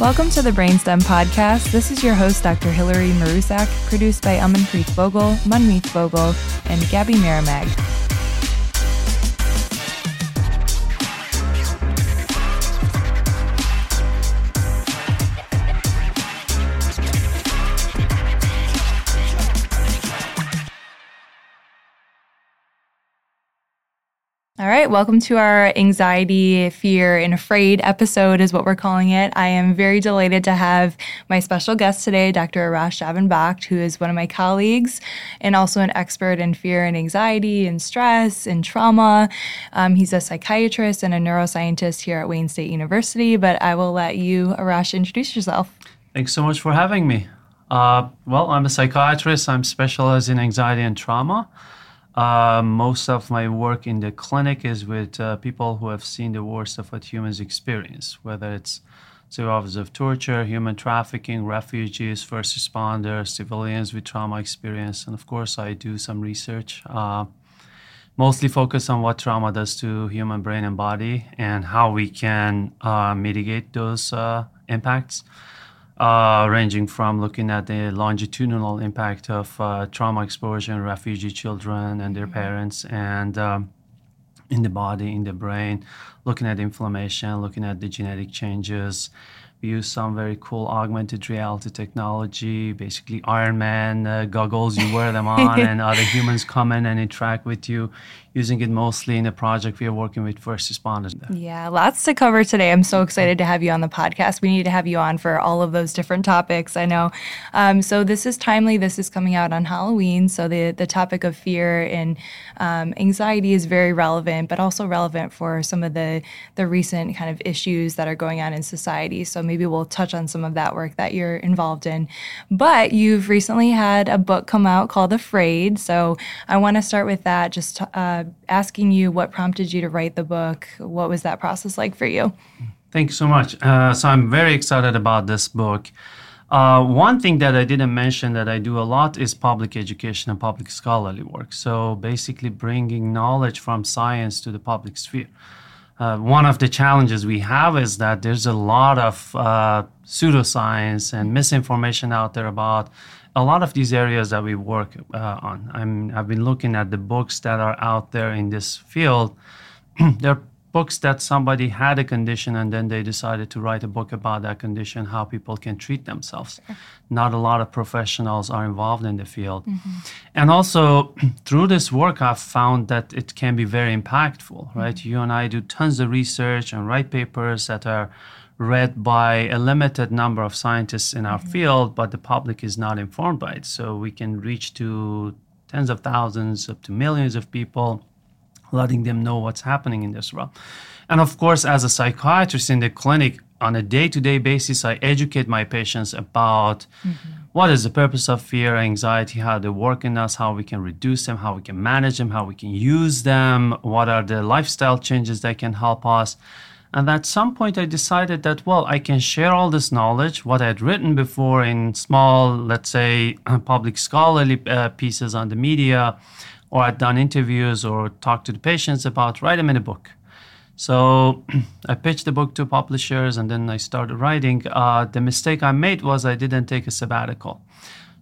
Welcome to the Brainstem podcast. This is your host, Dr. Hilary Marusak, produced by Amanpreet Bhogal, Manmeet Bhogal, and Gabby Maramag. Right, welcome to our anxiety, fear, and afraid episode, is what we're calling it. I am very delighted to have my special guest today, Dr. Arash Javanbakht, who is one of my colleagues and also an expert in fear and anxiety and stress and trauma. Um, he's a psychiatrist and a neuroscientist here at Wayne State University, but I will let you, Arash, introduce yourself. Thanks so much for having me. Uh, well, I'm a psychiatrist, I'm specialized in anxiety and trauma. Uh, most of my work in the clinic is with uh, people who have seen the worst of what humans experience, whether it's survivors of torture, human trafficking, refugees, first responders, civilians with trauma experience, and of course, I do some research. Uh, mostly focus on what trauma does to human brain and body and how we can uh, mitigate those uh, impacts uh, ranging from looking at the longitudinal impact of uh, trauma exposure in refugee children and their mm-hmm. parents, and um, in the body, in the brain, looking at inflammation, looking at the genetic changes. We use some very cool augmented reality technology, basically Iron Man uh, goggles. You wear them on, and other humans come in and interact with you using it mostly in a project we are working with first responders. Yeah, lots to cover today. I'm so excited to have you on the podcast. We need to have you on for all of those different topics. I know. Um, so this is timely. This is coming out on Halloween. So the the topic of fear and um, anxiety is very relevant, but also relevant for some of the the recent kind of issues that are going on in society. So maybe we'll touch on some of that work that you're involved in. But you've recently had a book come out called Afraid. So I want to start with that. Just uh, uh, asking you what prompted you to write the book. What was that process like for you? Thank you so much. Uh, so I'm very excited about this book. Uh, one thing that I didn't mention that I do a lot is public education and public scholarly work. So basically, bringing knowledge from science to the public sphere. Uh, one of the challenges we have is that there's a lot of uh, pseudoscience and misinformation out there about a lot of these areas that we work uh, on. I'm, I've been looking at the books that are out there in this field. They're books that somebody had a condition and then they decided to write a book about that condition, how people can treat themselves. Sure. Not a lot of professionals are involved in the field. Mm-hmm. And also, through this work, I've found that it can be very impactful, right? Mm-hmm. You and I do tons of research and write papers that are read by a limited number of scientists in our mm-hmm. field, but the public is not informed by it. So we can reach to tens of thousands, up to millions of people, letting them know what's happening in this world. And of course, as a psychiatrist in the clinic, on a day to day basis, I educate my patients about mm-hmm. what is the purpose of fear, anxiety, how they work in us, how we can reduce them, how we can manage them, how we can use them, what are the lifestyle changes that can help us. And at some point, I decided that, well, I can share all this knowledge, what I had written before in small, let's say, public scholarly uh, pieces on the media, or I'd done interviews or talked to the patients about, write them in a book. So I pitched the book to publishers and then I started writing. Uh, the mistake I made was I didn't take a sabbatical.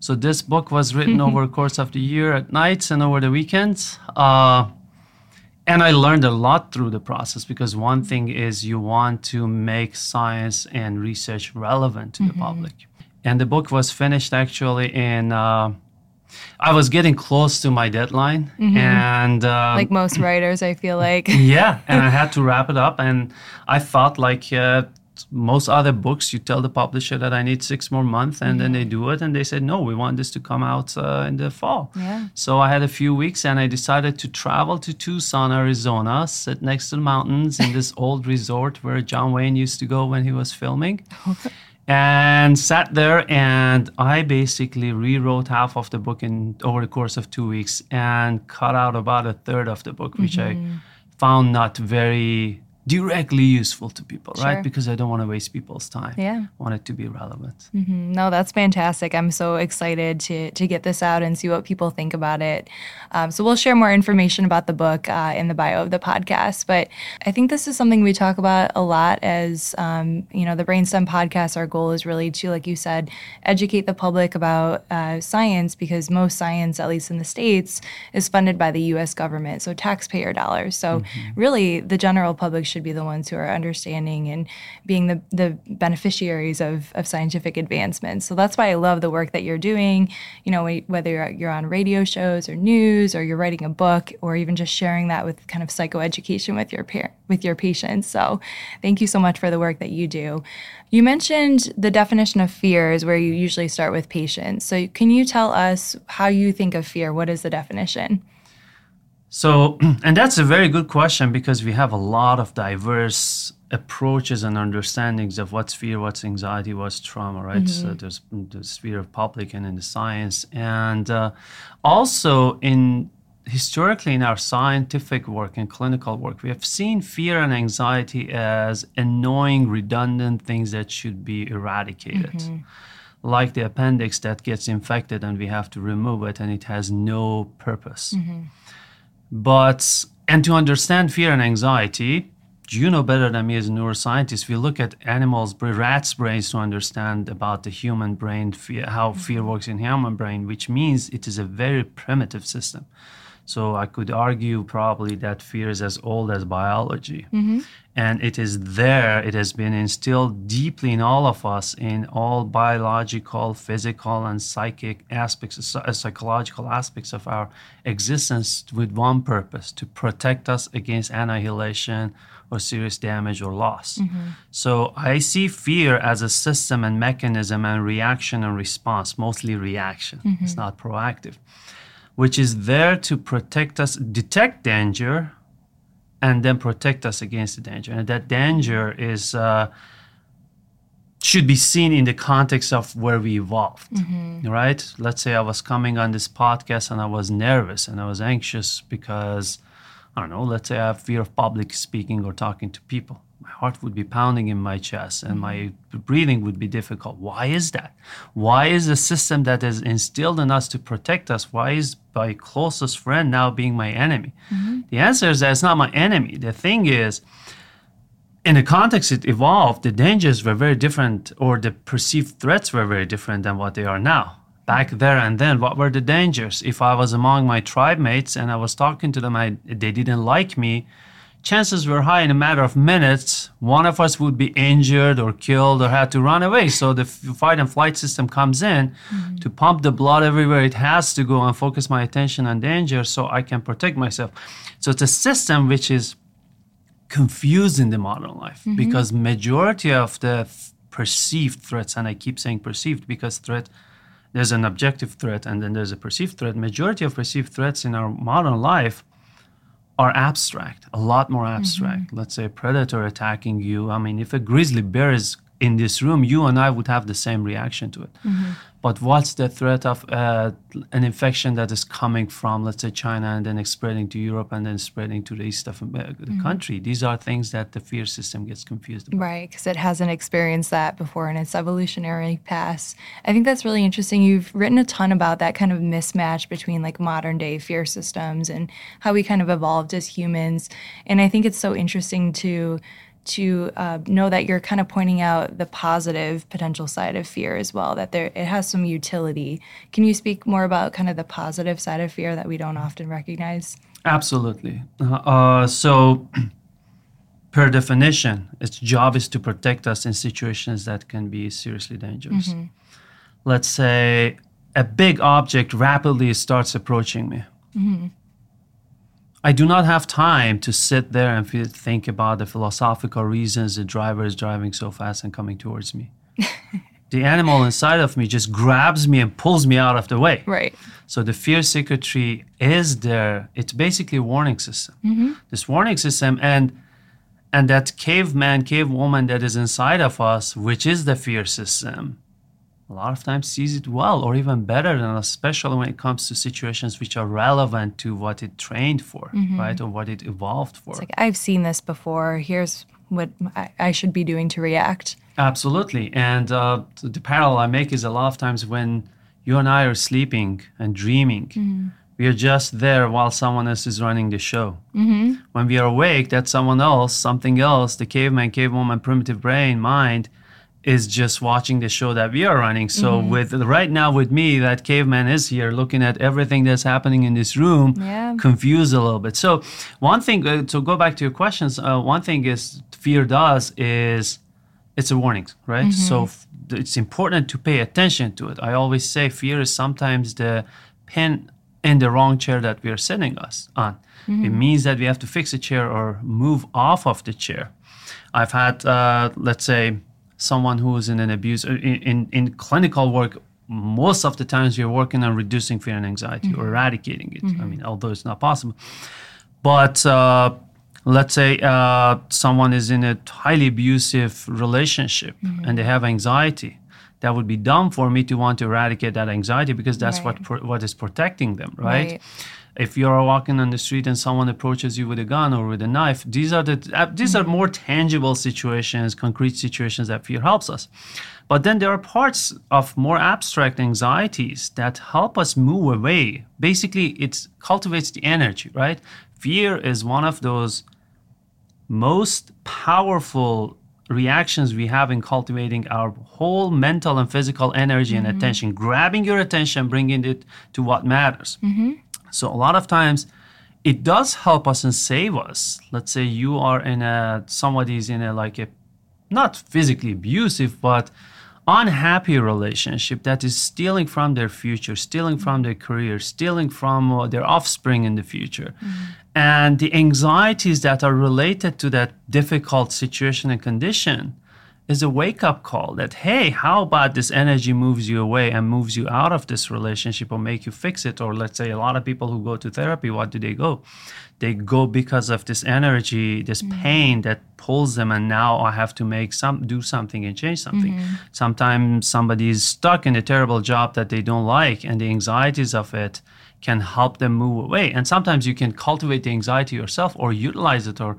So this book was written over the course of the year at nights and over the weekends. Uh, and I learned a lot through the process because one thing is you want to make science and research relevant to mm-hmm. the public. And the book was finished actually in. Uh, I was getting close to my deadline, mm-hmm. and uh, like most writers, I feel like. yeah, and I had to wrap it up, and I thought like uh, most other books, you tell the publisher that I need six more months, and mm-hmm. then they mm-hmm. do it, and they said no, we want this to come out uh, in the fall. Yeah. So I had a few weeks, and I decided to travel to Tucson, Arizona, sit next to the mountains in this old resort where John Wayne used to go when he was filming. And sat there and I basically rewrote half of the book in over the course of two weeks and cut out about a third of the book, which mm-hmm. I found not very directly useful to people, Sure. right? Because I don't want to waste people's time. Yeah. I want it to be relevant. No, that's fantastic. I'm so excited to to get this out and see what people think about it. Um, so we'll share more information about the book uh, in the bio of the podcast. But I think this is something we talk about a lot as um, you know the Brainstem podcast. Our goal is really to, like you said, educate the public about uh, science because most science, at least in the states, is funded by the U.S. government, so taxpayer dollars. So really, the general public should be the ones who are understanding and being the, the beneficiaries of, of scientific advancements. So that's why I love the work that you're doing. You know, whether you're, on radio shows or news, or you're writing a book, or even just sharing that with kind of psychoeducation with your with your patients. So thank you so much for the work that you do. You mentioned the definition of fear is where you usually start with patients. So can you tell us how you think of fear? What is the definition? So, and that's a very good question because we have a lot of diverse approaches and understandings of what's fear, what's anxiety, what's trauma, right? So mm-hmm. there's the sphere of public and in the science, and uh, also in historically in our scientific work and clinical work, we have seen fear and anxiety as annoying, redundant things that should be eradicated. Mm-hmm. Like the appendix that gets infected and we have to remove it and it has no purpose. Mm-hmm. But, and to understand fear and anxiety, you know better than me as a neuroscientist, we look at animals, rats' brains to understand about the human brain, fear, how fear mm-hmm. works in human brain, which means it is a very primitive system. So I could argue probably that fear is as old as biology. Mm-hmm. And it is there, it has been instilled deeply in all of us in all biological, physical, and psychic aspects, psy- psychological aspects of our existence with one purpose to protect us against annihilation or serious damage or loss. Mm-hmm. So I see fear as a system and mechanism and reaction and response, mostly reaction. Mm-hmm. It's not proactive which is there to protect us, detect danger, and then protect us against the danger. And that danger is uh, should be seen in the context of where we evolved, right? Let's say I was coming on this podcast and I was nervous and I was anxious because I don't know. Let's say I have fear of public speaking or talking to people. My heart would be pounding in my chest and my mm-hmm. breathing would be difficult. Why is that? Why is the system that is instilled in us to protect us, why is my closest friend now being my enemy? Mm-hmm. The answer is that it's not my enemy. The thing is, in the context it evolved, the dangers were very different, or the perceived threats were very different than what they are now. Back there and then, what were the dangers? If I was among my tribe mates and I was talking to them, I, they didn't like me, chances were high in a matter of minutes, one of us would be injured or killed or had to run away. So the fight and flight system comes in mm-hmm. to pump the blood everywhere it has to go and focus my attention on danger so I can protect myself. So it's a system which is confused in the modern life mm-hmm. because majority of the f- perceived threats and i keep saying perceived because threat there's an objective threat and then there's a perceived threat majority of perceived threats in our modern life are abstract a lot more mm-hmm. abstract. Let's say a predator attacking you. I mean if a grizzly bear is in this room you and i would have the same reaction to it but what's the threat of uh, an infection that is coming from, let's say, China and then spreading to Europe and then spreading to the east of America, the country? These are things that the fear system gets confused about. Right, because it hasn't experienced that before in its evolutionary past. I think that's really interesting. You've written a ton about that kind of mismatch between like modern day fear systems and how we kind of evolved as humans. And I think it's so interesting to to uh, know that you're kind of pointing out the positive potential side of fear as well. That there it has some utility. Can you speak more about kind of the positive side of fear that we don't often recognize? Absolutely. Uh, uh, so, per definition, its job is to protect us in situations that can be seriously dangerous. Let's say a big object rapidly starts approaching me. I do not have time to sit there and think about the philosophical reasons the driver is driving so fast and coming towards me. the animal inside of me just grabs me and pulls me out of the way. Right. So the fear circuitry is there. It's basically a warning system. Mm-hmm. This warning system and and that caveman, cavewoman that is inside of us, which is the fear system, a lot of times sees it well or even better than us, especially when it comes to situations which are relevant to what it trained for, right? Or what it evolved for. It's like I've seen this before. Here's what I, I should be doing to react. Absolutely. And uh, the parallel I make is a lot of times when you and I are sleeping and dreaming, we are just there while someone else is running the show. Mm-hmm. When we are awake, that someone else, something else, the caveman, cavewoman, primitive brain, mind, is just watching the show that we are running. So with right now with me, that caveman is here looking at everything that's happening in this room, Yeah. confused a little bit. So one thing, uh, to go back to your questions, uh, one thing is fear does is it's a warning, right? So f- it's important to pay attention to it. I always say fear is sometimes the pin in the wrong chair that we are sitting us on. It means that we have to fix a chair or move off of the chair. I've had, uh, let's say, someone who is in an abuse uh, in, in, in clinical work. Most of the times, we're working on reducing fear and anxiety or eradicating it. I mean, although it's not possible. But uh, let's say uh, someone is in a highly abusive relationship and they have anxiety. That would be dumb for me to want to eradicate that anxiety because that's what Right. pro- what is protecting them, right? Right. If you're walking on the street and someone approaches you with a gun or with a knife, these are the uh, these are mm-hmm. more tangible situations, concrete situations that fear helps us. But then there are parts of more abstract anxieties that help us move away. Basically, it cultivates the energy, right? Fear is one of those most powerful reactions we have in cultivating our whole mental and physical energy and mm-hmm. attention, grabbing your attention, bringing it to what matters. Mm-hmm. So a lot of times it does help us and save us. Let's say you are in a somebody's in a like a not physically abusive but unhappy relationship that is stealing from their future, stealing from their career, stealing from uh, their offspring in the future. And the anxieties that are related to that difficult situation and condition is a wake up call that, hey, how about this energy moves you away and moves you out of this relationship or make you fix it? Or let's say a lot of people who go to therapy, what do they go? They go because of this energy, this mm-hmm. pain that pulls them, and now I have to make some do something and change something. Mm-hmm. Sometimes somebody is stuck in a terrible job that they don't like, and the anxieties of it can help them move away. And sometimes you can cultivate the anxiety yourself or utilize it or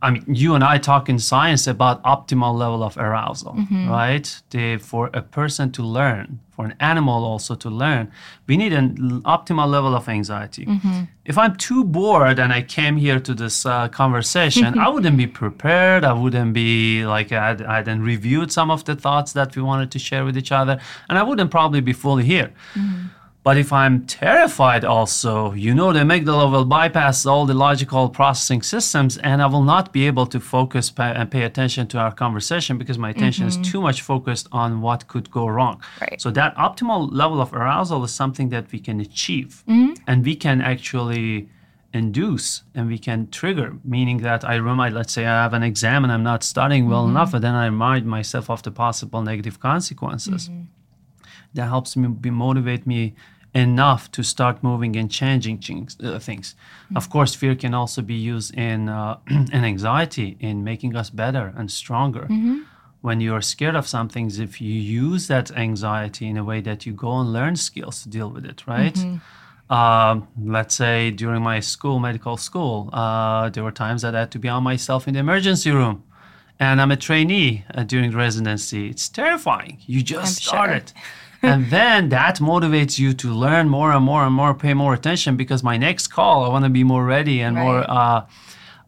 I mean, you and I talk in science about optimal level of arousal, mm-hmm. right? The, for a person to learn, for an animal also to learn, we need an optimal level of anxiety. Mm-hmm. If I'm too bored and I came here to this uh, conversation, I wouldn't be prepared. I wouldn't be like I had, I hadn't reviewed some of the thoughts that we wanted to share with each other, and I wouldn't probably be fully here. Mm-hmm. But if I'm terrified also, you know, the amygdala will bypass all the logical processing systems and I will not be able to focus pa- and pay attention to our conversation because my attention is mm-hmm. too much focused on what could go wrong. Right. So that optimal level of arousal is something that we can achieve mm-hmm. and we can actually induce and we can trigger, meaning that I remind, let's say I have an exam and I'm not studying well mm-hmm. enough, and then I remind myself of the possible negative consequences. That helps me be motivate me enough to start moving and changing things. Uh, things. Of course, fear can also be used in uh, in anxiety in making us better and stronger. When you are scared of some things, if you use that anxiety in a way that you go and learn skills to deal with it, right? Um, let's say during my school, medical school, uh, there were times that I had to be on myself in the emergency room. And I'm a trainee uh, during residency. It's terrifying. You just I'm sure. and then that motivates you to learn more and more and more, pay more attention because my next call, I want to be more ready and more uh,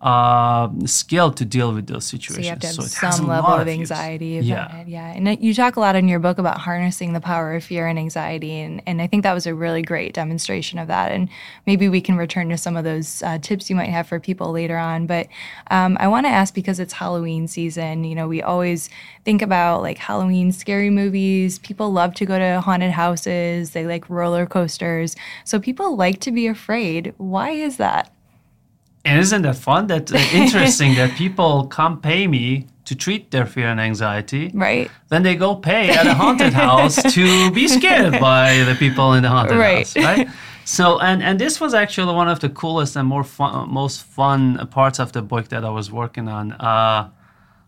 uh, skilled to deal with those So situations. you have to have has some level of anxiety. Yeah. It. Yeah. And you talk a lot in your book about harnessing the power of fear and anxiety. And, and I think that was a really great demonstration of that. And maybe we can return to some of those uh, tips you might have for people later on. But um, I want to ask because it's Halloween season, you know, we always think about like Halloween scary movies. People love to go to haunted houses, they like roller coasters. So people like to be afraid. Why is that? And isn't that fun? That uh, interesting that people come pay me to treat their fear and anxiety. Right. Then they go pay at a haunted house to be scared by the people in the haunted Right. house, right? So, and and this was actually one of the coolest and more fun, most fun parts of the book that I was working on. Uh,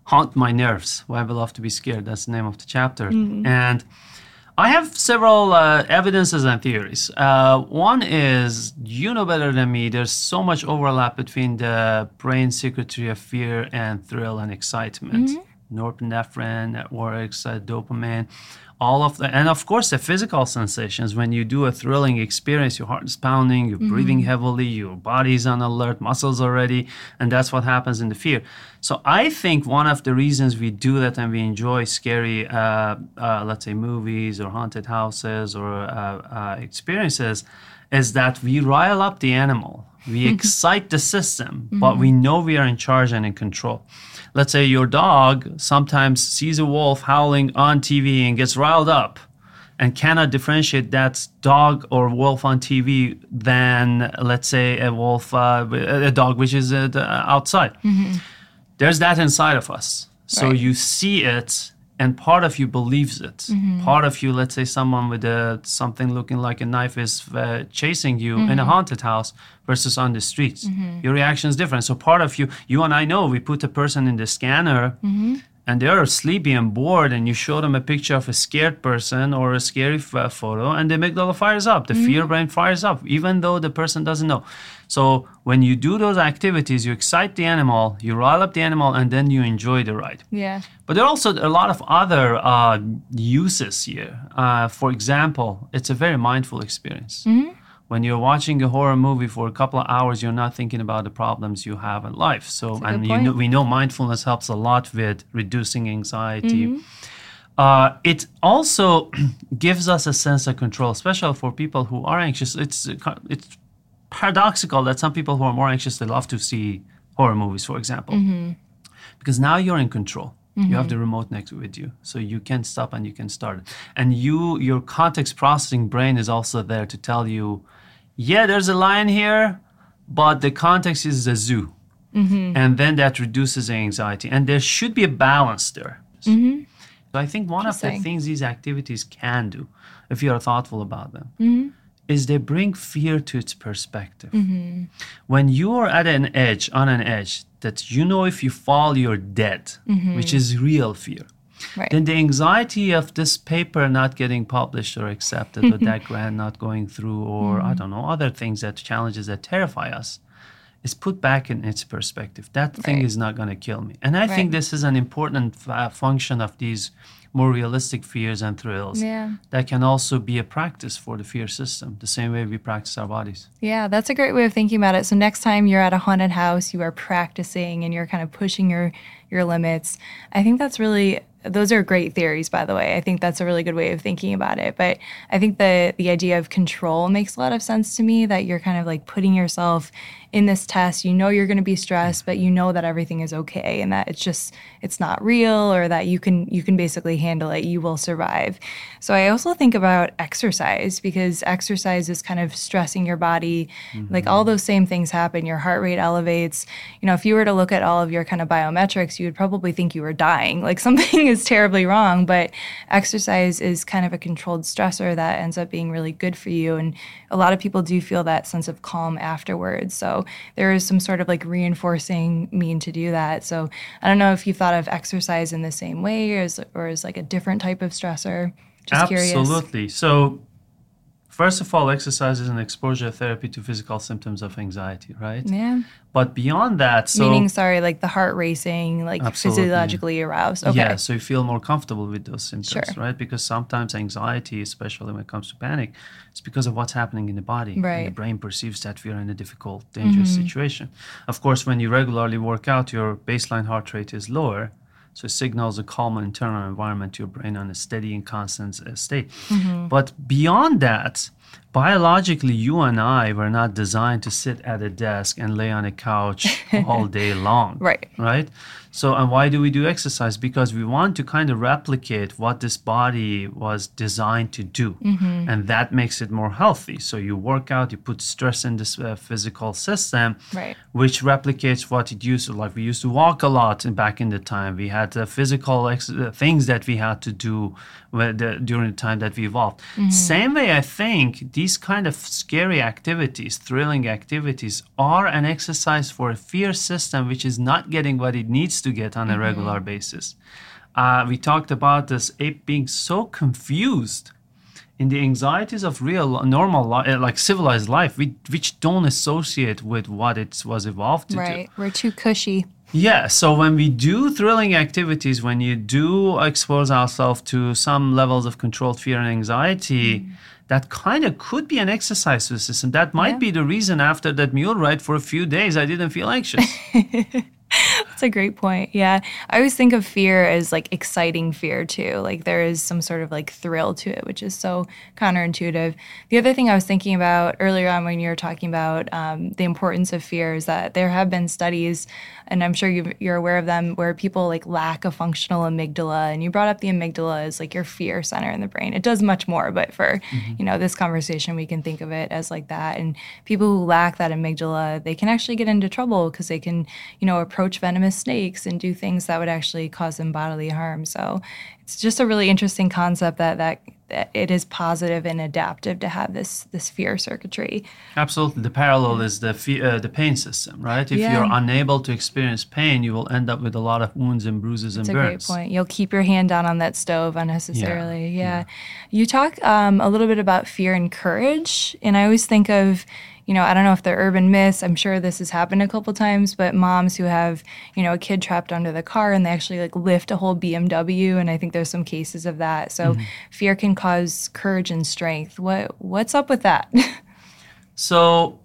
Haunt my nerves. Why I love to be scared. That's the name of the chapter. And I have several uh, evidences and theories. Uh, one is, you know better than me, there's so much overlap between the brain circuitry of fear and thrill and excitement. Norepinephrine networks, uh, dopamine, all of the, and of course the physical sensations. When you do a thrilling experience, your heart is pounding, you're breathing heavily, your body's on alert, muscles are ready, and that's what happens in the fear. So I think one of the reasons we do that and we enjoy scary, uh, uh, let's say, movies or haunted houses or uh, uh, experiences, is that we rile up the animal. We excite the system, but we know we are in charge and in control. Let's say your dog sometimes sees a wolf howling on TV and gets riled up and cannot differentiate that dog or wolf on TV than, let's say, a wolf, uh, a dog which is uh, the- outside. There's that inside of us. So Right. you see it, and part of you believes it. Mm-hmm. Part of you, let's say, someone with a, something looking like a knife is uh, chasing you in a mm-hmm. haunted house versus on the streets. Mm-hmm. Your reaction is different. So part of you, you and I know, we put a person in the scanner. And they're sleepy and bored, and you show them a picture of a scared person or a scary f- photo, and they make the amygdala fires up. The fear brain fires up, even though the person doesn't know. So when you do those activities, you excite the animal, you rile up the animal, and then you enjoy the ride. Yeah. But there are also a lot of other uh, uses here. Uh, for example, it's a very mindful experience. When you're watching a horror movie for a couple of hours, you're not thinking about the problems you have in life. So, and you know, we know mindfulness helps a lot with reducing anxiety. Uh, it also gives us a sense of control, especially for people who are anxious. It's it's paradoxical that some people who are more anxious they love to see horror movies, for example, because now you're in control. You have the remote next with you, so you can stop and you can start. And you, your context processing brain is also there to tell you, yeah, there's a lion here, but the context is a zoo, mm-hmm. and then that reduces anxiety. And there should be a balance there. Mm-hmm. So I think one of the things these activities can do, if you are thoughtful about them, mm-hmm. is they bring fear to its perspective. When you are at an edge, on an edge, that you know if you fall, you're dead, which is real fear. Right. Then the anxiety of this paper not getting published or accepted, or that grant not going through, or I don't know, other things that challenges that terrify us, is put back in its perspective. That thing Right. is not going to kill me. And I think this is an important uh, function of these more realistic fears and thrills Yeah. that can also be a practice for the fear system, the same way we practice our bodies. Yeah, that's a great way of thinking about it. So next time you're at a haunted house, you are practicing and you're kind of pushing your your limits. I think that's really those are great theories by the way. I think that's a really good way of thinking about it. But I think the the idea of control makes a lot of sense to me that you're kind of like putting yourself in this test. You know you're going to be stressed, but you know that everything is okay and that it's just it's not real or that you can you can basically handle it. You will survive. So I also think about exercise because exercise is kind of stressing your body. Mm-hmm. Like all those same things happen. Your heart rate elevates. You know, if you were to look at all of your kind of biometrics, you would probably think you were dying. Like something is terribly wrong, but exercise is kind of a controlled stressor that ends up being really good for you. And a lot of people do feel that sense of calm afterwards. So there is some sort of like reinforcing mean to do that. So I don't know if you thought of exercise in the same way or as, or as like a different type of stressor. Just curious. Absolutely. So, first of all, exercise is an exposure therapy to physical symptoms of anxiety, right? Yeah. But beyond that, so Meaning, sorry, like the heart racing, like Absolutely. physiologically aroused. Okay. Yeah, so you feel more comfortable with those symptoms, Sure. right? Because sometimes anxiety, especially when it comes to panic, is because of what's happening in the body. And the Mm-hmm. brain perceives that we are in a difficult, dangerous situation. Of course, when you regularly work out, your baseline heart rate is lower. So it signals a calm internal environment to your brain on a steady and constant uh, state. Mm-hmm. But beyond that, biologically, you and I were not designed to sit at a desk and lay on a couch all day long Right. right? So, and why do we do exercise? Because we want to kind of replicate what this body was designed to do, Mm-hmm. and that makes it more healthy. So, you work out, you put stress in this uh, physical system, Right. which replicates what it used to. Like we used to walk a lot in- back in the time. We had uh, physical ex- uh, things that we had to do with the, during the time that we evolved. Same way, I think these kind of scary activities, thrilling activities, are an exercise for a fear system which is not getting what it needs to get on a mm-hmm. regular basis. Uh, we talked about this ape being so confused in the anxieties of real normal li- uh, like civilized life we, which don't associate with what it was evolved to do Right. We're too cushy. yeah, so when we do thrilling activities, when you do expose ourselves to some levels of controlled fear and anxiety, mm. that kind of could be an exercise to the system. That might Yeah. be the reason after that mule ride for a few days I didn't feel anxious. That's a great point. Yeah. I always think of fear as like exciting fear too. Like there is some sort of like thrill to it, which is so counterintuitive. The other thing I was thinking about earlier on when you were talking about um, the importance of fear is that there have been studies, and I'm sure you you're aware of them, where people like lack a functional amygdala. And you brought up the amygdala as like your fear center in the brain. It does much more, but for, you know, this conversation, we can think of it as like that. And people who lack that amygdala, they can actually get into trouble because they can, you know, approach venomous snakes and do things that would actually cause them bodily harm. So it's just a really interesting concept that that, that it is positive and adaptive to have this this fear circuitry. Absolutely. The parallel is the fe- uh, the pain system, right? If Yeah. you're unable to experience pain, you will end up with a lot of wounds and bruises That's and a great point. You'll keep your hand down on that stove unnecessarily. Yeah. You talk um, a little bit about fear and courage, and I always think of, you know, I don't know if they're urban myths. I'm sure this has happened a couple times, but moms who have, you know, a kid trapped under the car and they actually like lift a whole BMW, and I think there's some cases of that. So mm-hmm. fear can cause courage and strength. What what's up with that? So,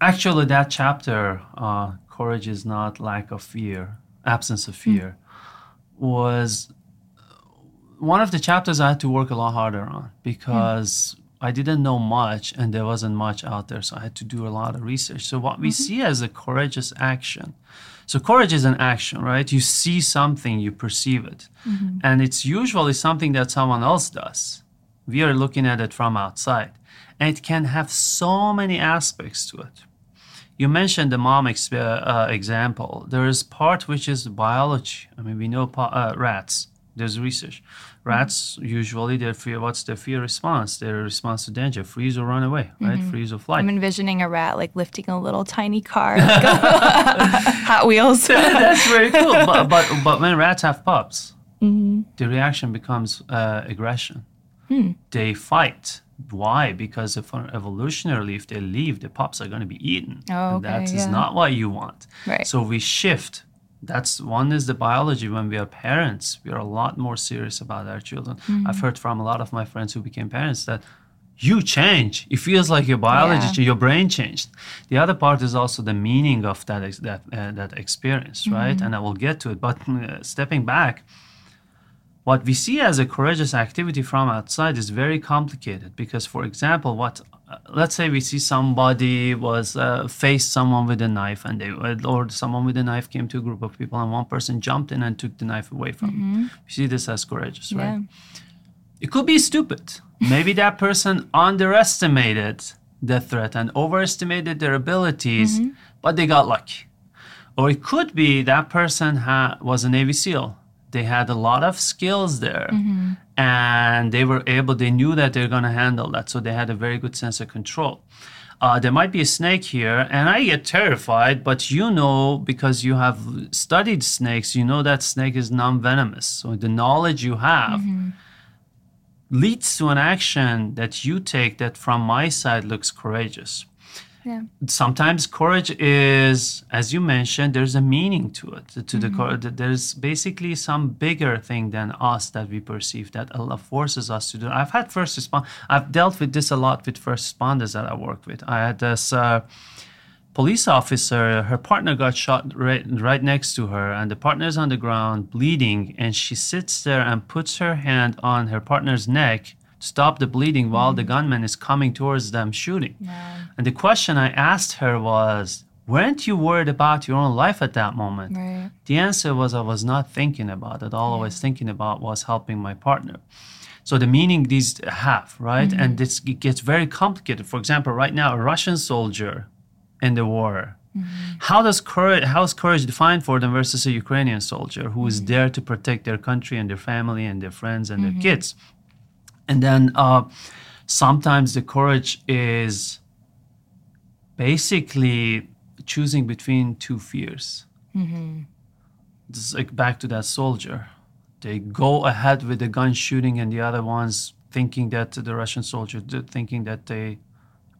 actually, that chapter, uh, courage is not lack of fear, absence of fear, mm. was one of the chapters I had to work a lot harder on mm. because I didn't know much and there wasn't much out there. So I had to do a lot of research. So, what we see as a courageous action. So, courage is an action, right? You see something, you perceive it. And it's usually something that someone else does. We are looking at it from outside. And it can have so many aspects to it. You mentioned the mom ex- uh, uh, example. There is part which is biology. I mean, we know uh, rats. There's research. Mm-hmm. Rats usually their fear. What's their fear response? Their response to danger: freeze or run away, right? Mm-hmm. Freeze or flight. I'm envisioning a rat like lifting a little tiny car, Hot Wheels. That's very cool. But, but but when rats have pups, mm-hmm. the reaction becomes uh, aggression. Hmm. They fight. Why? Because if evolutionarily, if they leave, the pups are going to be eaten. Oh, and that okay, is yeah. not what you want. Right. So we shift. That's one is the biology. When we are parents, we are a lot more serious about our children. Mm-hmm. I've heard from a lot of my friends who became parents that you change. It feels like your biology, Yeah. your brain changed. The other part is also the meaning of that ex- that uh, that experience, right? Mm-hmm. And I will get to it. But uh, stepping back, what we see as a courageous activity from outside is very complicated because, for example, what uh, let's say we see somebody was uh, faced someone with a knife, and they or someone with a knife came to a group of people, and one person jumped in and took the knife away from him. We see this as courageous, right? It could be stupid. Maybe that person underestimated the threat and overestimated their abilities, but they got lucky. Or it could be that person ha- was a Navy SEAL. They had a lot of skills there and they were able, they knew that they're going to handle that. So they had a very good sense of control. Uh, there might be a snake here, and I get terrified, but you know, because you have studied snakes, you know that snake is non venomous. So the knowledge you have leads to an action that you take that from my side looks courageous. Yeah. Sometimes courage is, as you mentioned, there's a meaning to it. To the cour- th- there's basically some bigger thing than us that we perceive that Allah forces us to do. I've had first respond. I've dealt with this a lot with first responders that I work with. I had this uh, police officer. Her partner got shot right, right next to her, and the partner's on the ground bleeding, and she sits there and puts her hand on her partner's neck stop the bleeding while the mm. gunman is coming towards them shooting. And the question I asked her was, Weren't you worried about your own life at that moment? Right. The answer was, I was not thinking about it. All I was thinking about was helping my partner. So the meaning these have, right? Mm-hmm. And this gets very complicated. For example, right now, a Russian soldier in the war. Mm-hmm. How does courage? How is courage defined for them versus a Ukrainian soldier who is mm-hmm. there to protect their country and their family and their friends and their kids? And then uh, sometimes the courage is basically choosing between two fears. This is like back to that soldier. They go ahead with the gun shooting, and the other ones thinking that the Russian soldiers thinking that they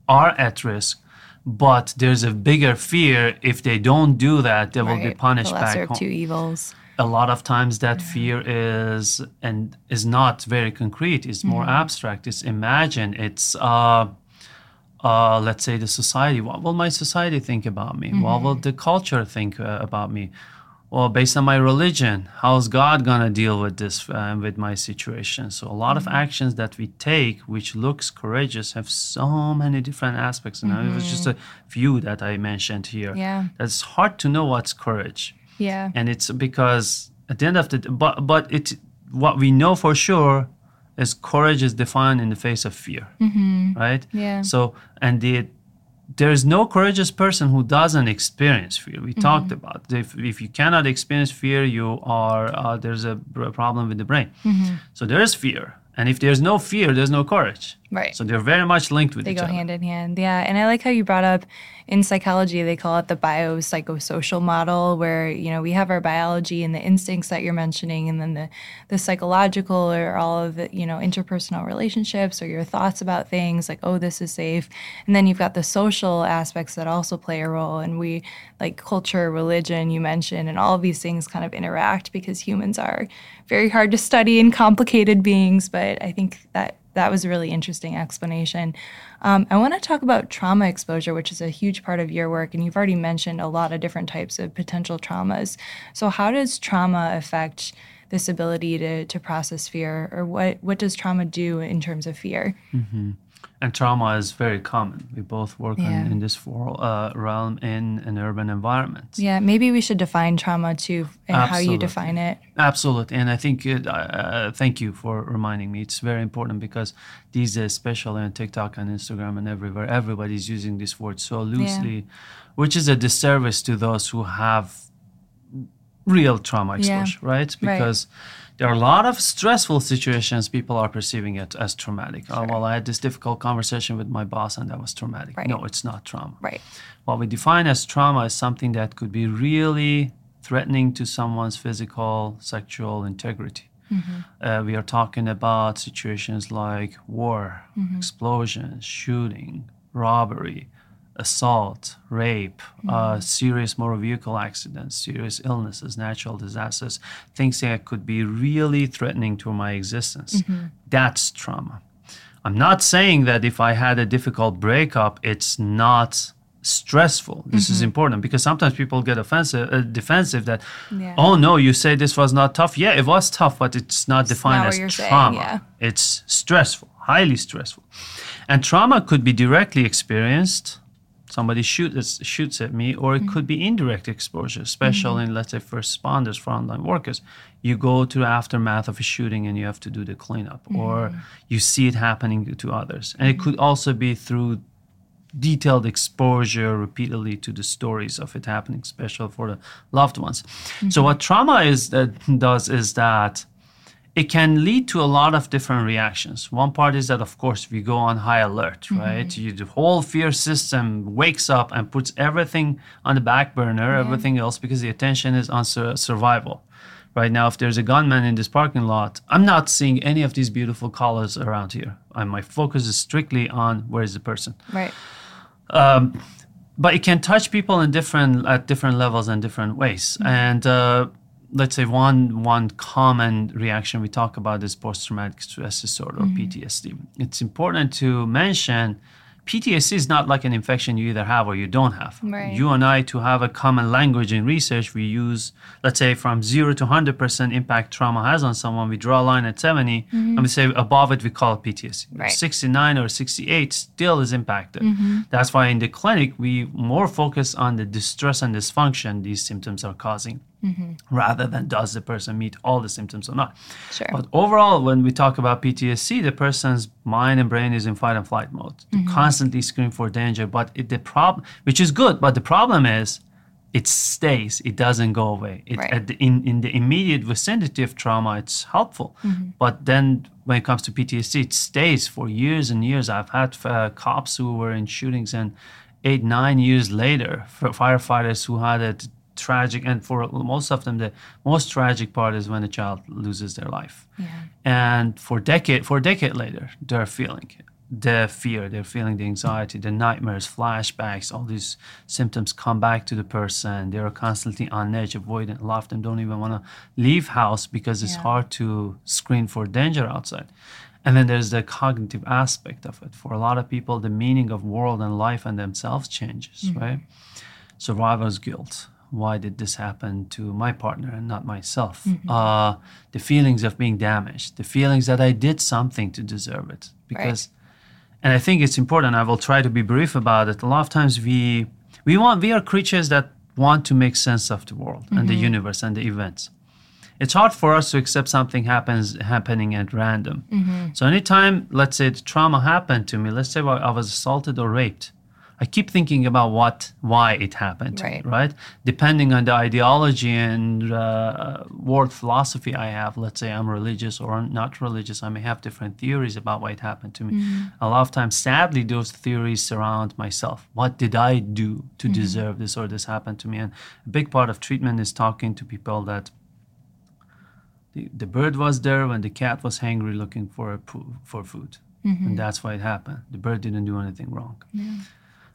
are at risk, but there's a bigger fear if they don't do that, they will be punished the back lesser of two evils. A lot of times that fear is and is not very concrete. It's more abstract. It's imagine it's uh uh, let's say the society. What will my society think about me? What will the culture think uh, about me? Well based on my religion how's god gonna deal with this uh, with my situation? So a lot of actions that we take which looks courageous have so many different aspects. And it was just a few that i mentioned here. Yeah. it's hard to know what's courage Yeah. and it's because at the end of the but but it what we know for sure is courage is defined in the face of fear. Mm-hmm. Right? Yeah. so and the there is no courageous person who doesn't experience fear. We mm-hmm. talked about if, if you cannot experience fear you are uh, there's a problem with the brain. Mm-hmm. So there is fear. And if there's no fear there's no courage Right. so they're very much linked with They each other. They go hand in hand. Yeah. And I like how you brought up in psychology, they call it the biopsychosocial model, where, you know, we have our biology and the instincts that you're mentioning, and then the, the psychological or all of the, you know, interpersonal relationships or your thoughts about things like, oh, this is safe. And then you've got the social aspects that also play a role. And we, like culture, religion, you mentioned, and all of these things kind of interact because humans are very hard to study and complicated beings. But I think that that was a really interesting explanation. Um, I want to talk about trauma exposure, which is a huge part of your work, and you've already mentioned a lot of different types of potential traumas. So, how does trauma affect this ability to, to process fear, or what, what does trauma do in terms of fear? And trauma is very common we both work Yeah. in, in this world, uh, realm in an urban environment Yeah, maybe we should define trauma too, and how you define it. Absolutely, and I think it, uh, uh, thank you for reminding me. It's very important because these days, especially on TikTok and Instagram and everywhere, everybody's using this word so loosely, which is a disservice to those who have real trauma Yeah. exposure, right? Because there are a lot of stressful situations people are perceiving it as traumatic. Uh, oh, well, I had this difficult conversation with my boss and that was traumatic. Right. No, it's not trauma. Right. What we define as trauma is something that could be really threatening to someone's physical, sexual integrity. Mm-hmm. Uh, we are talking about situations like war, mm-hmm. explosions, shooting, robbery, assault, rape, uh, serious motor vehicle accidents, serious illnesses, natural disasters, things that could be really threatening to my existence. That's trauma. I'm not saying that if I had a difficult breakup, it's not stressful. This is important because sometimes people get offensive, uh, defensive that, Yeah. oh no, you say this was not tough. Yeah, it was tough, but it's not defined not as you're saying, trauma. yeah. It's stressful, highly stressful, and trauma could be directly experienced. Somebody shoots shoots at me, or it mm-hmm. could be indirect exposure, especially mm-hmm. in let's say first responders, frontline workers. You go to the aftermath of a shooting and you have to do the cleanup, or mm-hmm. you see it happening to others, and it could also be through detailed exposure repeatedly to the stories of it happening, especially for the loved ones. So what trauma is that does is that it can lead to a lot of different reactions. One part is that, of course, we go on high alert, mm-hmm. right? You, the whole fear system wakes up and puts everything on the back burner, everything else, because the attention is on sur- survival. Right now, if there's a gunman in this parking lot, I'm not seeing any of these beautiful colors around here. And my focus is strictly on where is the person Right. Um, but it can touch people in different at different levels and different ways. Mm-hmm. And uh, let's say one one common reaction we talk about is post traumatic stress disorder or mm-hmm. PTSD. It's important to mention. PTSD is not like an infection you either have or you don't have. Right. You and I, to have a common language in research, we use, let's say, from zero to 100% impact trauma has on someone, we draw a line at 70, mm-hmm. and we say above it, we call it PTSD. Right. 69 or 68 still is impacted. Mm-hmm. That's why in the clinic, we more focus on the distress and dysfunction these symptoms are causing Mm-hmm. rather than does the person meet all the symptoms or not. Sure. But overall, when we talk about PTSD, the person's mind and brain is in fight and flight mode. They mm-hmm. constantly scream for danger. But it, the problem, which is good, but the problem is it stays. It doesn't go away. It, Right. at the, in, in the immediate vicinity of trauma, it's helpful. Mm-hmm. But then when it comes to PTSD, it stays for years and years. I've had uh, cops who were in shootings and eight, nine years later, for firefighters who had a tragic and for most of them the most tragic part is when a child loses their life Yeah. and for decade for a decade later they're feeling the fear they're feeling the anxiety the nightmares flashbacks all these symptoms come back to the person they're constantly on edge avoidant a lot of them don't even want to leave house because it's Yeah. hard to screen for danger outside and then there's the cognitive aspect of it for a lot of people the meaning of world and life and themselves changes mm-hmm. right survivor's guilt. Why did this happen to my partner and not myself? Mm-hmm. Uh, the feelings of being damaged, the feelings that I did something to deserve it. Because, and I think it's important. I will try to be brief about it. A lot of times we we want we are creatures that want to make sense of the world and the mm-hmm. universe and the events. It's hard for us to accept something happens happening at random. Mm-hmm. So anytime, let's say, the trauma happened to me, let's say I was assaulted or raped, I keep thinking about what, why it happened, Right. right? Depending on the ideology and uh, world philosophy I have, let's say I'm religious or I'm not religious, I may have different theories about why it happened to me. Mm-hmm. A lot of times, sadly, those theories surround myself. What did I do to mm-hmm. deserve this or this happened to me? And a big part of treatment is talking to people that the, the bird was there when the cat was hungry looking for a for food mm-hmm. and that's why it happened the bird didn't do anything wrong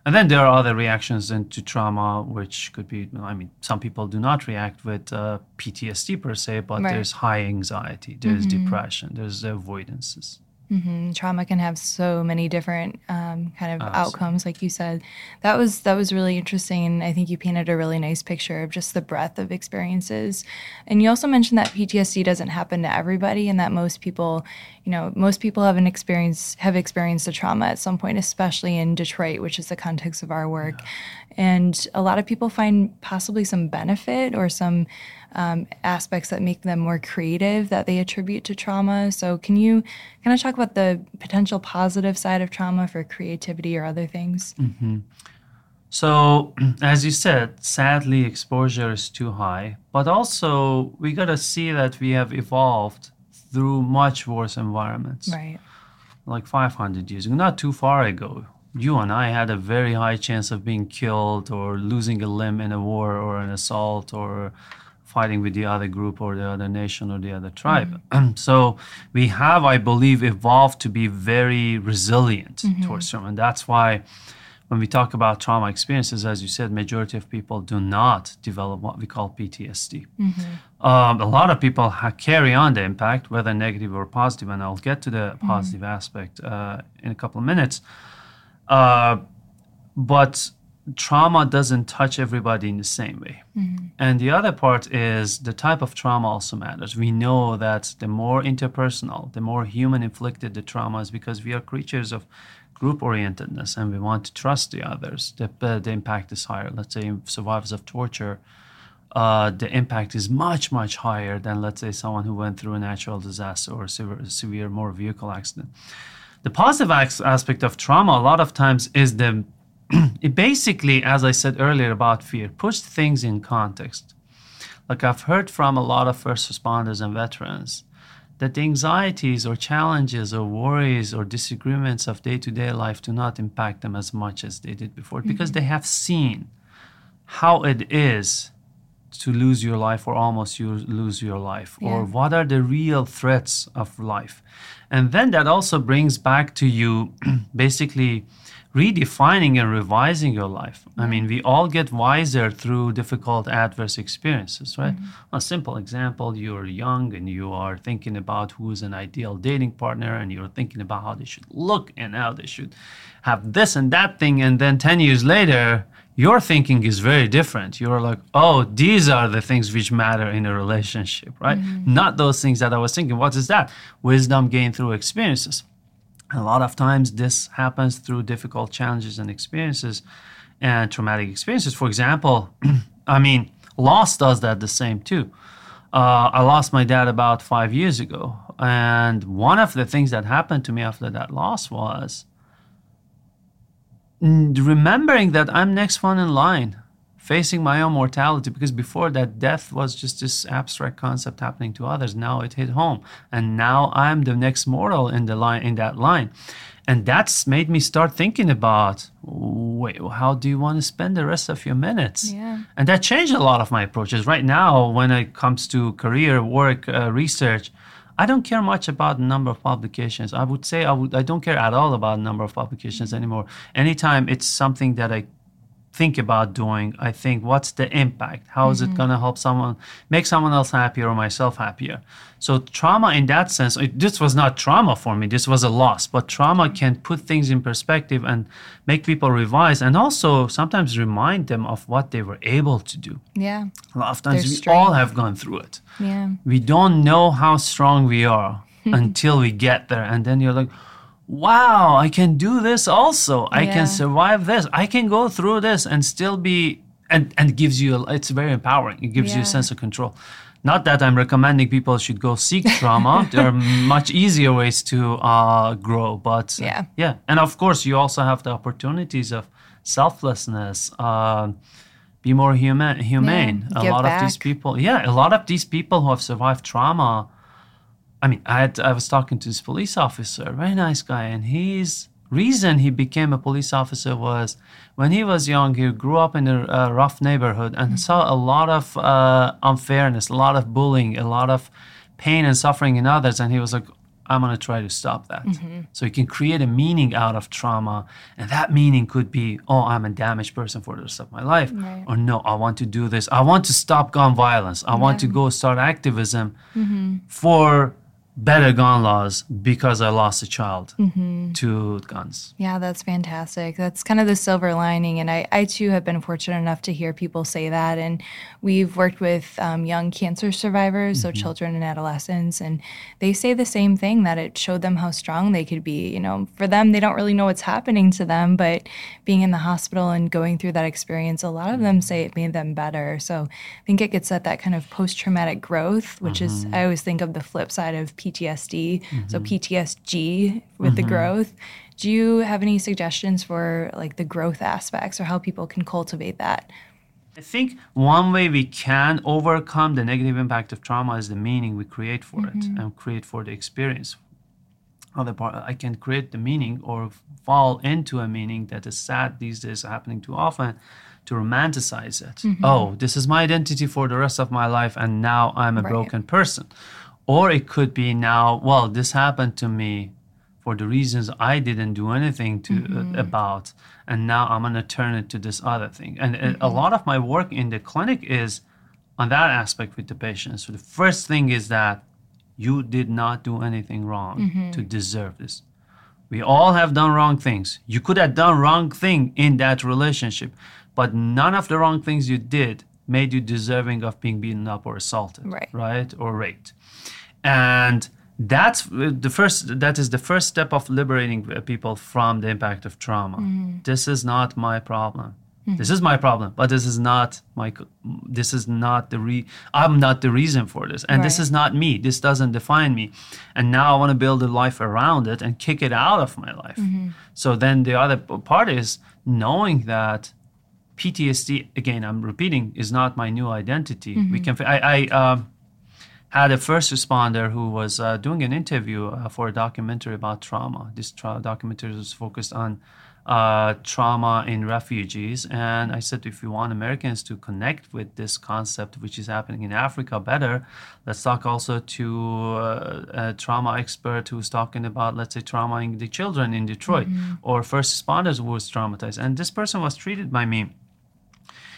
and then there are other reactions into trauma which could be i mean some people do not react with uh, ptsd per se but Right. there's high anxiety there's depression there's avoidances Mm, trauma can have so many different um, kind of Absolutely. outcomes like you said. That was that was really interesting and i think you painted a really nice picture of just the breadth of experiences. And you also mentioned that ptsd doesn't happen to everybody and that most people you know most people have an experience have experienced a trauma at some point especially in detroit which is the context of our work. And a lot of people find possibly some benefit or some um, aspects that make them more creative that they attribute to trauma. So, can you kind of talk about the potential positive side of trauma for creativity or other things? So, as you said, sadly, exposure is too high. But also, we got to see that we have evolved through much worse environments. Right. Like 500 years ago, not too far ago, you and I had a very high chance of being killed or losing a limb in a war or an assault or fighting with the other group or the other nation or the other tribe. so we have, I believe, evolved to be very resilient towards trauma. And that's why when we talk about trauma experiences, as you said, majority of people do not develop what we call PTSD. Um, a lot of people ha- carry on the impact, whether negative or positive, and I'll get to the positive aspect uh, in a couple of minutes. Uh, but trauma doesn't touch everybody in the same way. And the other part is the type of trauma also matters. We know that the more interpersonal, the more human inflicted the trauma is because we are creatures of group orientedness and we want to trust the others. The, uh, the impact is higher. Let's say survivors of torture, uh, the impact is much, much higher than, let's say, someone who went through a natural disaster or severe, severe motor vehicle accident. The positive aspect of trauma, a lot of times, is the it basically, as I said earlier about fear, puts things in context. Like I've heard from a lot of first responders and veterans that the anxieties or challenges or worries or disagreements of day to day life do not impact them as much as they did before mm-hmm. because they have seen how it is to lose your life or almost you lose your life or what are the real threats of life. And then that also brings back to you basically redefining and revising your life i mean we all get wiser through difficult adverse experiences right mm-hmm. a simple example you're young and you are thinking about who's an ideal dating partner and you're thinking about how they should look and how they should have this and that thing and then 10 years later your thinking is very different. You're like, oh, these are the things which matter in a relationship, right? Mm-hmm. Not those things that I was thinking. What is that? Wisdom gained through experiences. A lot of times this happens through difficult challenges and experiences and traumatic experiences. For example, I mean, loss does that the same too. Uh, I lost my dad about five years ago. And one of the things that happened to me after that loss was remembering that I'm next one in line, facing my own mortality. Because before that, death was just this abstract concept happening to others. Now it hit home, and now I'm the next mortal in the line in that line, and that's made me start thinking about wait, how do you want to spend the rest of your minutes? Yeah. And that changed a lot of my approaches. Right now, when it comes to career, work, uh, research, I don't care much about the number of publications. I would say I would I don't care at all about the number of publications anymore. Anytime it's something that I think about doing, I think what's the impact? How is Mm-hmm. it going to help someone make someone else happier or myself happier? So trauma in that sense, it, this was not trauma for me. This was a loss, but trauma can put things in perspective and make people revise and also sometimes remind them of what they were able to do. Yeah. A lot of times Their we strength. all have gone through it Yeah. we don't know how strong we are until we get there and then you're like wow i can do this also. I Yeah. can survive this. I can go through this and still be and and gives you it's very empowering. It gives you a sense of control. Not that i'm recommending people should go seek trauma. There are much easier ways to uh, grow but uh, Yeah. yeah. And of course you also have the opportunities of selflessness uh, be more human humane. A give lot of these people yeah a lot of these people who have survived trauma i mean i had i was talking to this police officer very nice guy and his reason he became a police officer was when he was young he grew up in a uh, rough neighborhood and saw a lot of uh, unfairness a lot of bullying a lot of pain and suffering in others and he was like i'm going to try to stop that. So you can create a meaning out of trauma and that meaning could be oh i'm a damaged person for the rest of my life Right. or no i want to do this. I want to stop gun violence. I want to go start activism for better gun laws because i lost a child mm-hmm. to guns Yeah, that's fantastic. That's kind of the silver lining. And I, I too have been fortunate enough to hear people say that. And we've worked with um, young cancer survivors, so mm-hmm. children and adolescents, and they say the same thing that it showed them how strong they could be. You know, for them, they don't really know what's happening to them, but being in the hospital and going through that experience, a lot of them say it made them better. So I think it gets at that kind of post traumatic growth, which is, mm-hmm. I always think of the flip side of PTSD. So mm-hmm. PTSG with the mm-hmm. growth. Do you have any suggestions for like the growth aspects or how people can cultivate that? I think one way we can overcome the negative impact of trauma is the meaning we create for it mm-hmm. and create for the experience. Other part, I can create the meaning or fall into a meaning that is sad these days, happening too often, to romanticize it. Oh, this is my identity for the rest of my life, and now I'm a Right. broken person. Or it could be now, well, this happened to me for the reasons I didn't do anything to uh, about, and now I'm gonna turn it to this other thing. And uh, a lot of my work in the clinic is on that aspect with the patients. So the first thing is that you did not do anything wrong to deserve this. We all have done wrong things. You could have done wrong thing in that relationship, but none of the wrong things you did made you deserving of being beaten up or assaulted, Right. right, or raped. And that's uh, the first. That is the first step of liberating uh, people from the impact of trauma. This is not my problem. This is my problem, but this is not my. This is not the re. I'm not the reason for this, and this is not me. This doesn't define me. And now I want to build a life around it and kick it out of my life. So then the other part is knowing that PTSD. Again, I'm repeating, is not my new identity. We can. I. I um, had a first responder who was uh, doing an interview uh, for a documentary about trauma. This tra- documentary was focused on uh, trauma in refugees. And I said, if you want Americans to connect with this concept, which is happening in Africa better, let's talk also to uh, a trauma expert who's talking about, let's say, trauma in the children in Detroit or first responders who was traumatized. And this person was treated by me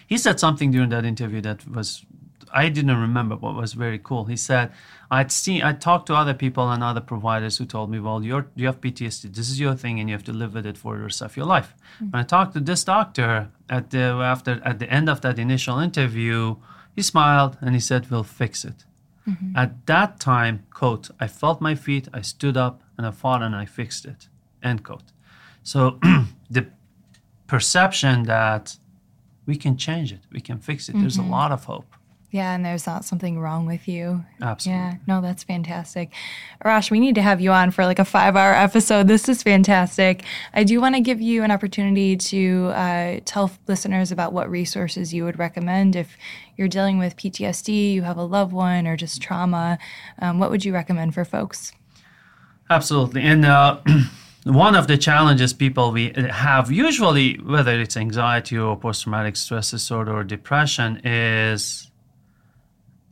he said something during that interview that was I didn't remember but was very cool. He said I'd seen I talked to other people and other providers who told me, well, you're you have PTSD. This is your thing, and you have to live with it for the rest of your life. Mm-hmm. When I talked to this doctor at the after at the end of that initial interview, he smiled and he said, "We'll fix it." Mm-hmm. At that time, quote, I felt my feet, I stood up, and I fought and I fixed it. End quote. So the perception that we can change it, we can fix it. There's a lot of hope. Yeah, and there's not something wrong with you. Absolutely. Yeah, no, that's fantastic. Arash, we need to have you on for like a five hour episode. This is fantastic. I do want to give you an opportunity to uh, tell listeners about what resources you would recommend if you're dealing with PTSD, you have a loved one, or just trauma. Um, what would you recommend for folks? Absolutely. And uh, one of the challenges people we have usually, whether it's anxiety or post-traumatic stress disorder or depression, is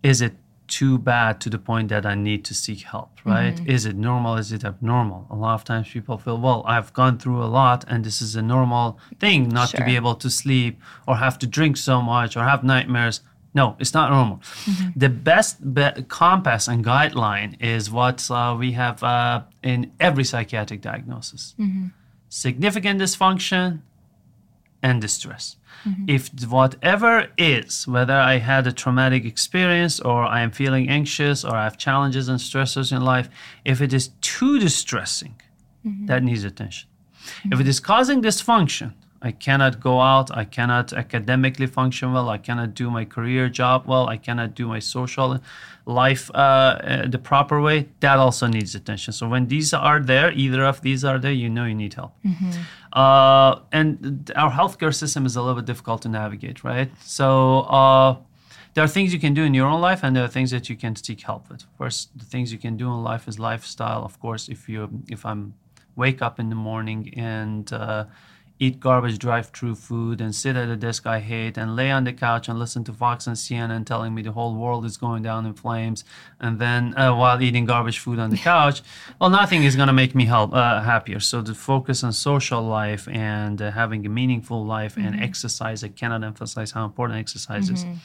is it too bad to the point that I need to seek help, right? Mm-hmm. Is it normal? Is it abnormal? A lot of times people feel, well, I've gone through a lot and this is a normal thing not sure. to be able to sleep or have to drink so much or have nightmares. No, it's not normal. Mm-hmm. The best be- compass and guideline is what uh, we have uh, in every psychiatric diagnosis mm-hmm. significant dysfunction and distress. Mm-hmm. If whatever is, whether I had a traumatic experience or I am feeling anxious or I have challenges and stressors in life, if it is too distressing, mm-hmm. that needs attention. If it is causing dysfunction, I cannot go out. I cannot academically function well. I cannot do my career job well. I cannot do my social life uh, uh, the proper way. That also needs attention. So when these are there, either of these are there, you know you need help. Mm-hmm. Uh, and our healthcare system is a little bit difficult to navigate, right? So uh, there are things you can do in your own life, and there are things that you can seek help with. First, the things you can do in life is lifestyle. Of course, if you if I'm wake up in the morning and uh, eat garbage drive-through food and sit at a desk I hate and lay on the couch and listen to Fox and CNN telling me the whole world is going down in flames and then uh, while eating garbage food on the couch well nothing is going to make me help uh, happier so to focus on social life and uh, having a meaningful life mm-hmm. and exercise I cannot emphasize how important exercise mm-hmm. is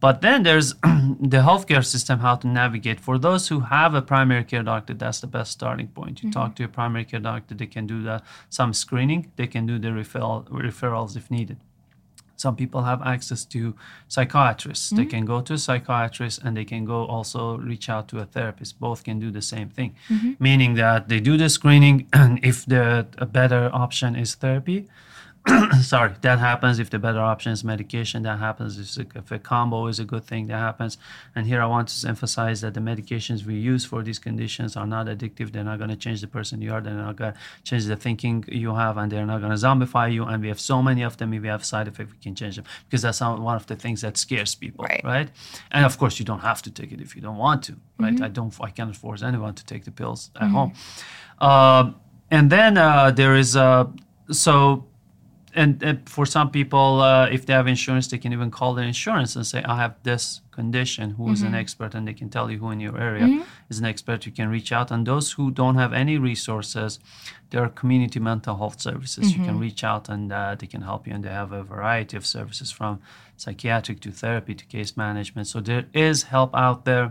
but then there's the healthcare system, how to navigate. For those who have a primary care doctor, that's the best starting point. You mm-hmm. talk to a primary care doctor, they can do the, some screening, they can do the referral, referrals if needed. Some people have access to psychiatrists. Mm-hmm. They can go to a psychiatrist and they can go also reach out to a therapist. Both can do the same thing, mm-hmm. meaning that they do the screening, and if the a better option is therapy, sorry, that happens if the better option is medication. That happens if, if a combo is a good thing. That happens. And here I want to emphasize that the medications we use for these conditions are not addictive. They're not going to change the person you are. They're not going to change the thinking you have, and they're not going to zombify you. And we have so many of them. If we have side effects, we can change them because that's one of the things that scares people, right? right? And of course, you don't have to take it if you don't want to, right? Mm-hmm. I don't. I cannot force anyone to take the pills at mm-hmm. home. Uh, and then uh, there is uh, so and, and, for some people, uh, if they have insurance, they can even call their insurance and say, "I have this condition. Who is mm-hmm. an expert?" And they can tell you who in your area mm-hmm. is an expert. You can reach out. And those who don't have any resources, there are community mental health services. Mm-hmm. You can mm-hmm. reach out and uh, they can help you. And they have a variety of services from psychiatric to therapy to case management. So there is help out there.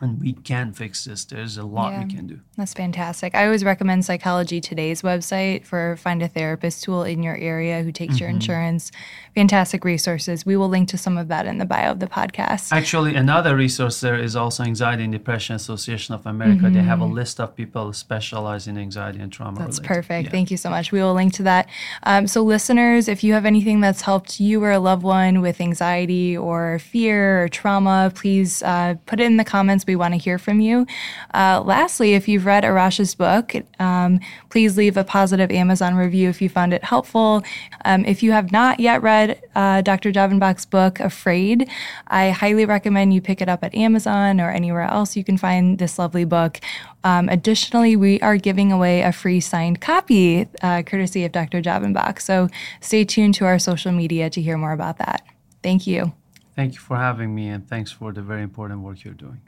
And we can fix this. There's a lot yeah, we can do. That's fantastic. I always recommend Psychology Today's website for find a therapist tool in your area who takes mm-hmm. your insurance. Fantastic resources. We will link to some of that in the bio of the podcast. Actually, another resource there is also Anxiety and Depression Association of America. Mm-hmm. They have a mm-hmm. list of people who specialize in anxiety and trauma. That's related. perfect. Yeah. Thank you so much. We will link to that. Um, so, listeners, if you have anything that's helped you or a loved one with anxiety or fear or trauma, please uh, put it in the comments we want to hear from you. Uh, lastly, if you've read Arash's book, um, please leave a positive Amazon review if you found it helpful. Um, if you have not yet read uh, Dr. Javanbakht's book, Afraid, I highly recommend you pick it up at Amazon or anywhere else you can find this lovely book. Um, additionally, we are giving away a free signed copy uh, courtesy of Dr. Javanbakht. So stay tuned to our social media to hear more about that. Thank you. Thank you for having me, and thanks for the very important work you're doing.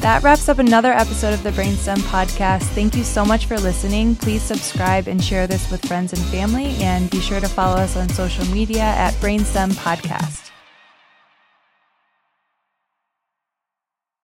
That wraps up another episode of the Brainstem podcast. Thank you so much for listening. Please subscribe and share this with friends and family, and be sure to follow us on social media at Brainstem Podcast.